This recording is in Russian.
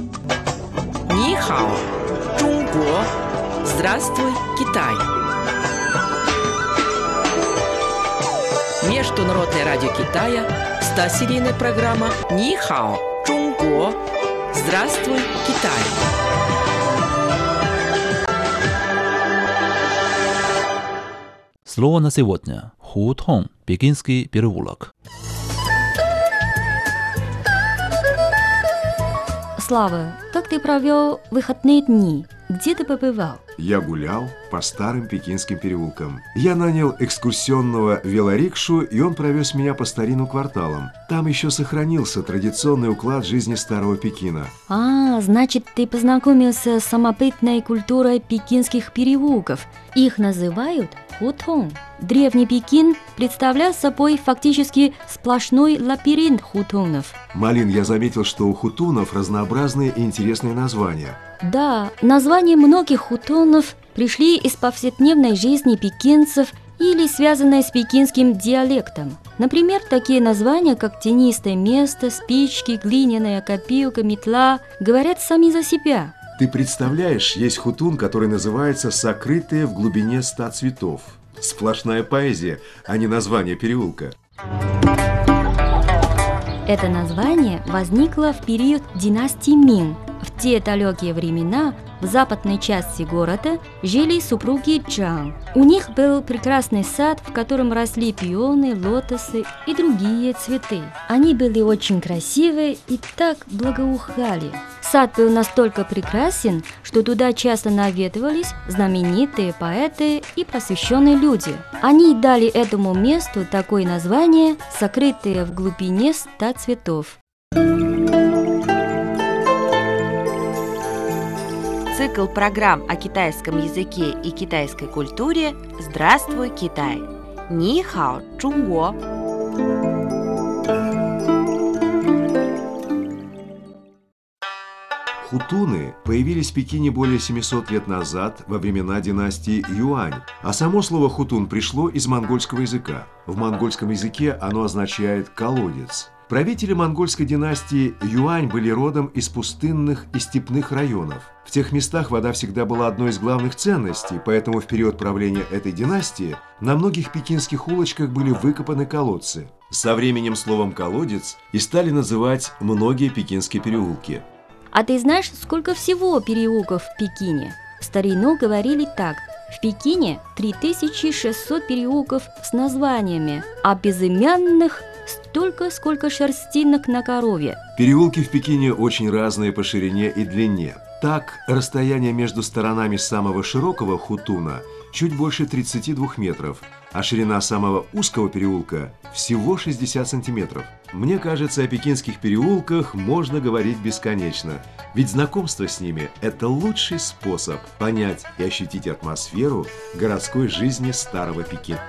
Нихао, Чунго, Здравствуй, Китай. Международное радио Китая, 100-серийная программа Нихао, Чунго, Здравствуй, Китай. Слово на сегодня – хутон, пекинский переулок. Слава, как ты провел выходные дни? Где ты побывал? Я гулял по старым пекинским переулкам. Я нанял экскурсионного велорикшу, и он провез меня по старинным кварталам. Там еще сохранился традиционный уклад жизни старого Пекина. А, значит, ты познакомился с самобытной культурой пекинских переулков. Их называют хутон. Древний Пекин представлял собой фактически сплошной лабиринт хутонов. Малин, я заметил, что у хутунов разнообразные и интересные названия. Да, названия многих хутонов пришли из повседневной жизни пекинцев или связанные с пекинским диалектом. Например, такие названия, как тенистое место, спички, глиняная копилка, метла, говорят сами за себя. Ты представляешь, есть хутун, который называется «Сокрытые в глубине ста цветов». Сплошная поэзия, а не название переулка. Это название возникло в период династии Мин. В те далекие времена в западной части города жили супруги Чжан. У них был прекрасный сад, в котором росли пионы, лотосы и другие цветы. Они были очень красивые и так благоухали. Сад был настолько прекрасен, что туда часто наведывались знаменитые поэты и просвещенные люди. Они дали этому месту такое название «Сокрытые в глубине ста цветов». Цикл программ о китайском языке и китайской культуре «Здравствуй, Китай!» Ни хао, Чунго! Хутуны появились в Пекине более 700 лет назад, во времена династии Юань, а само слово «хутун» пришло из монгольского языка. В монгольском языке оно означает «колодец». Правители монгольской династии Юань были родом из пустынных и степных районов. В тех местах вода всегда была одной из главных ценностей, поэтому в период правления этой династии на многих пекинских улочках были выкопаны колодцы. Со временем словом «колодец» и стали называть многие пекинские переулки. А ты знаешь, сколько всего переулков в Пекине? В старину говорили так. В Пекине 3600 переулков с названиями, а безымянных столько, сколько шерстинок на корове. Переулки в Пекине очень разные по ширине и длине. Так, расстояние между сторонами самого широкого хутуна чуть больше 32 метров, а ширина самого узкого переулка всего 60 сантиметров. Мне кажется, о пекинских переулках можно говорить бесконечно, ведь знакомство с ними – это лучший способ понять и ощутить атмосферу городской жизни старого Пекина.